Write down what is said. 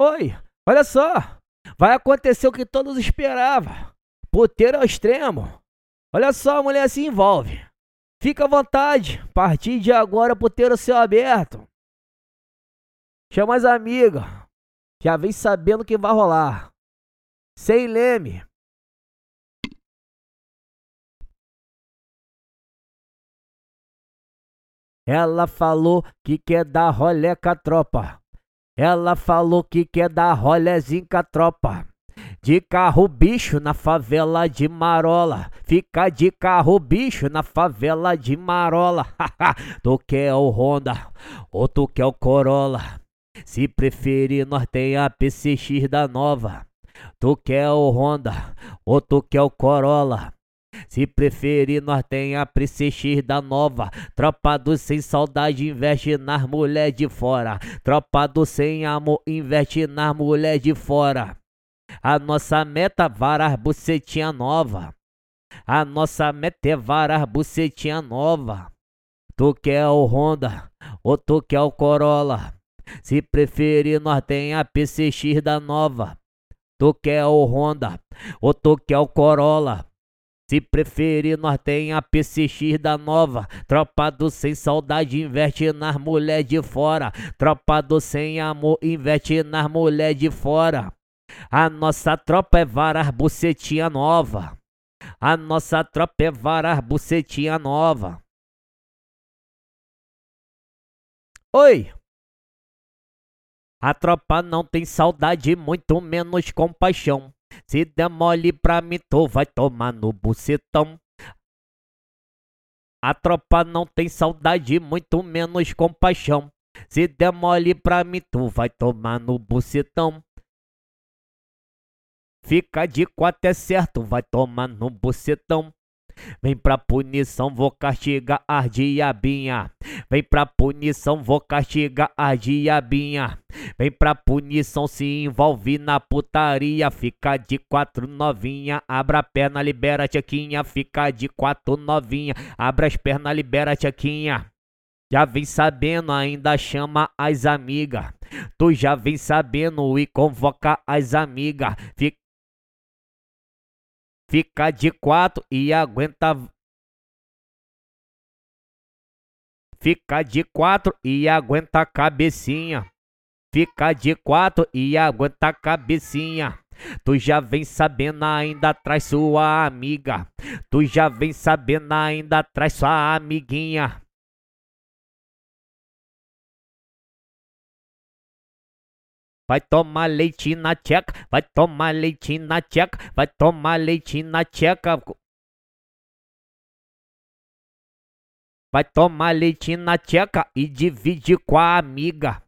Oi, olha só. Vai acontecer o que todos esperavam. Puteiro ao extremo. Olha só, a mulher se envolve. Fica à vontade. A partir de agora, puteiro céu aberto. Chama as amigas. Já vem sabendo que vai rolar. Sem leme. Ela falou que quer dar rolé com a tropa. Ela falou que quer dar rolézinho com a tropa. De carro bicho na favela de Marola. Fica de carro bicho na favela de Marola. tu quer o Honda ou tu quer o Corolla? Se preferir, nós tem a PCX da nova. Tu quer o Honda ou tu quer o Corolla? Se preferir, nós tem a PCX da nova. Tropa do sem saudade investe nas mulher de fora. Tropa do sem amor investe nas mulher de fora. A nossa meta varas bucetinha nova. A nossa meta é varas bucetinha nova. Tu quer o Honda ou tu quer o Corolla? Se preferir, nós tem a PCX da nova. Tu quer o Honda ou tu quer o Corolla? Se preferir, nós tem a PCX da nova. Tropa do sem saudade, investe nas mulher de fora. Tropa do sem amor, investe nas mulher de fora. A nossa tropa é varas bucetinha nova. A nossa tropa é varas bucetinha nova. Oi! A tropa não tem saudade, muito menos compaixão. Se der mole pra mim, tu vai tomar no bucetão. A tropa não tem saudade, muito menos compaixão. Se der mole pra mim, tu vai tomar no bucetão. Fica de quatro é certo, vai tomar no bucetão. Vem pra punição, vou castigar a diabinha. Vem pra punição, vou castigar a diabinha. Vem pra punição, se envolve na putaria. Fica de quatro novinha, abra a perna, libera a tchequinha. Fica de quatro novinha, abra as pernas, libera a tchequinha. Já vem sabendo, ainda chama as amigas. Tu já vem sabendo e convoca as amigas. Fica Fica de quatro e aguenta. Fica de quatro e aguenta a cabecinha. Fica de quatro e aguenta a cabecinha. Tu já vem sabendo ainda traz sua amiga. Tu já vem sabendo ainda traz sua amiguinha. Vai tomar leite na tcheca, vai tomar leite na tcheca, vai tomar leite na tcheca. Vai tomar leite na tcheca e divide com a amiga.